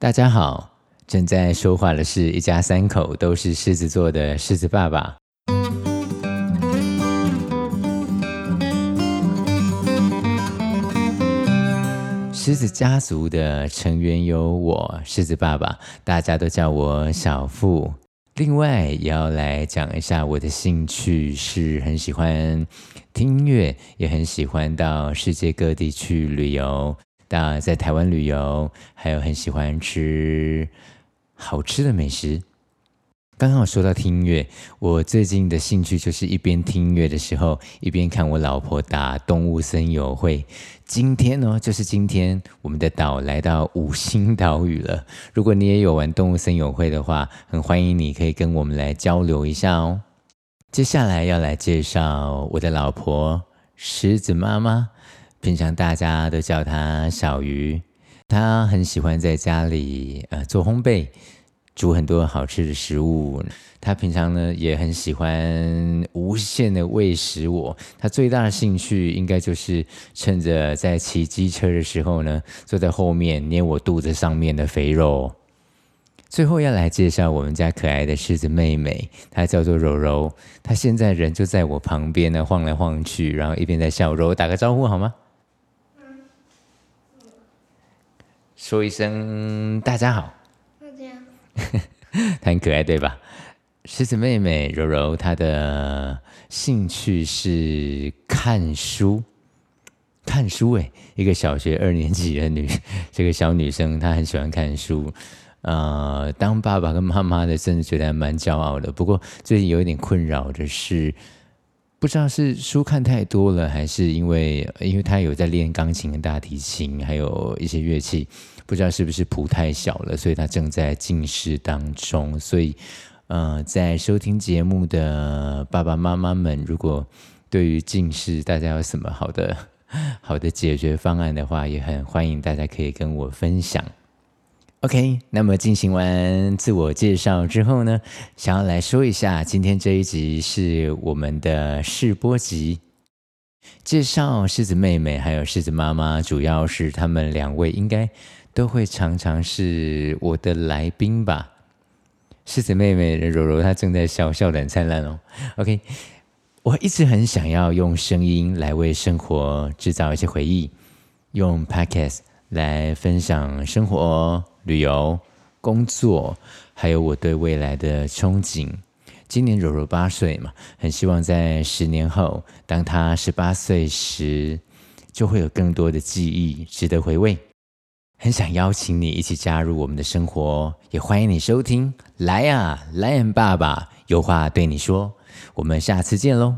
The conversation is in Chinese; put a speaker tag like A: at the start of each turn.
A: 大家好，正在说话的是一家三口都是狮子座的狮子爸爸。狮子家族的成员有我狮子爸爸，大家都叫我小富。另外也要来讲一下我的兴趣，是很喜欢听音乐，也很喜欢到世界各地去旅游。大家在台湾旅游，还有很喜欢吃好吃的美食。刚刚我说到听音乐，我最近的兴趣就是一边听音乐的时候，一边看我老婆打动物森友会。今天呢，就是今天，我们的岛来到五星岛屿了。如果你也有玩动物森友会的话，很欢迎你可以跟我们来交流一下哦。接下来要来介绍我的老婆狮子妈妈，平常大家都叫她小鱼，她很喜欢在家里呃做烘焙。煮很多好吃的食物，他平常呢也很喜欢无限的喂食我。他最大的兴趣应该就是趁着在骑机车的时候呢，坐在后面捏我肚子上面的肥肉。最后要来介绍我们家可爱的狮子妹妹，她叫做柔柔。她现在人就在我旁边呢，晃来晃去，然后一边在笑。柔柔，打个招呼好吗？说一声大家好。大家她 很可爱，对吧？狮子妹妹柔柔，她的兴趣是看书。看书哎，一个小学二年级的女，这个小女生，她很喜欢看书。呃，当爸爸跟妈妈的，真的觉得还蛮骄傲的。不过最近有一点困扰的是，不知道是书看太多了，还是因为因为他有在练钢琴、跟大提琴，还有一些乐器。不知道是不是谱太小了，所以他正在进视当中。所以，呃，在收听节目的爸爸妈妈们，如果对于近视大家有什么好的 好的解决方案的话，也很欢迎大家可以跟我分享。OK，那么进行完自我介绍之后呢，想要来说一下，今天这一集是我们的试播集，介绍狮子妹妹还有狮子妈妈，主要是他们两位应该。都会常常是我的来宾吧。狮子妹妹柔柔她正在笑笑的很灿烂哦。OK，我一直很想要用声音来为生活制造一些回忆，用 Podcast 来分享生活、旅游、工作，还有我对未来的憧憬。今年柔柔八岁嘛，很希望在十年后，当她十八岁时，就会有更多的记忆值得回味。很想邀请你一起加入我们的生活，也欢迎你收听。来呀，莱恩爸爸有话对你说。我们下次见喽。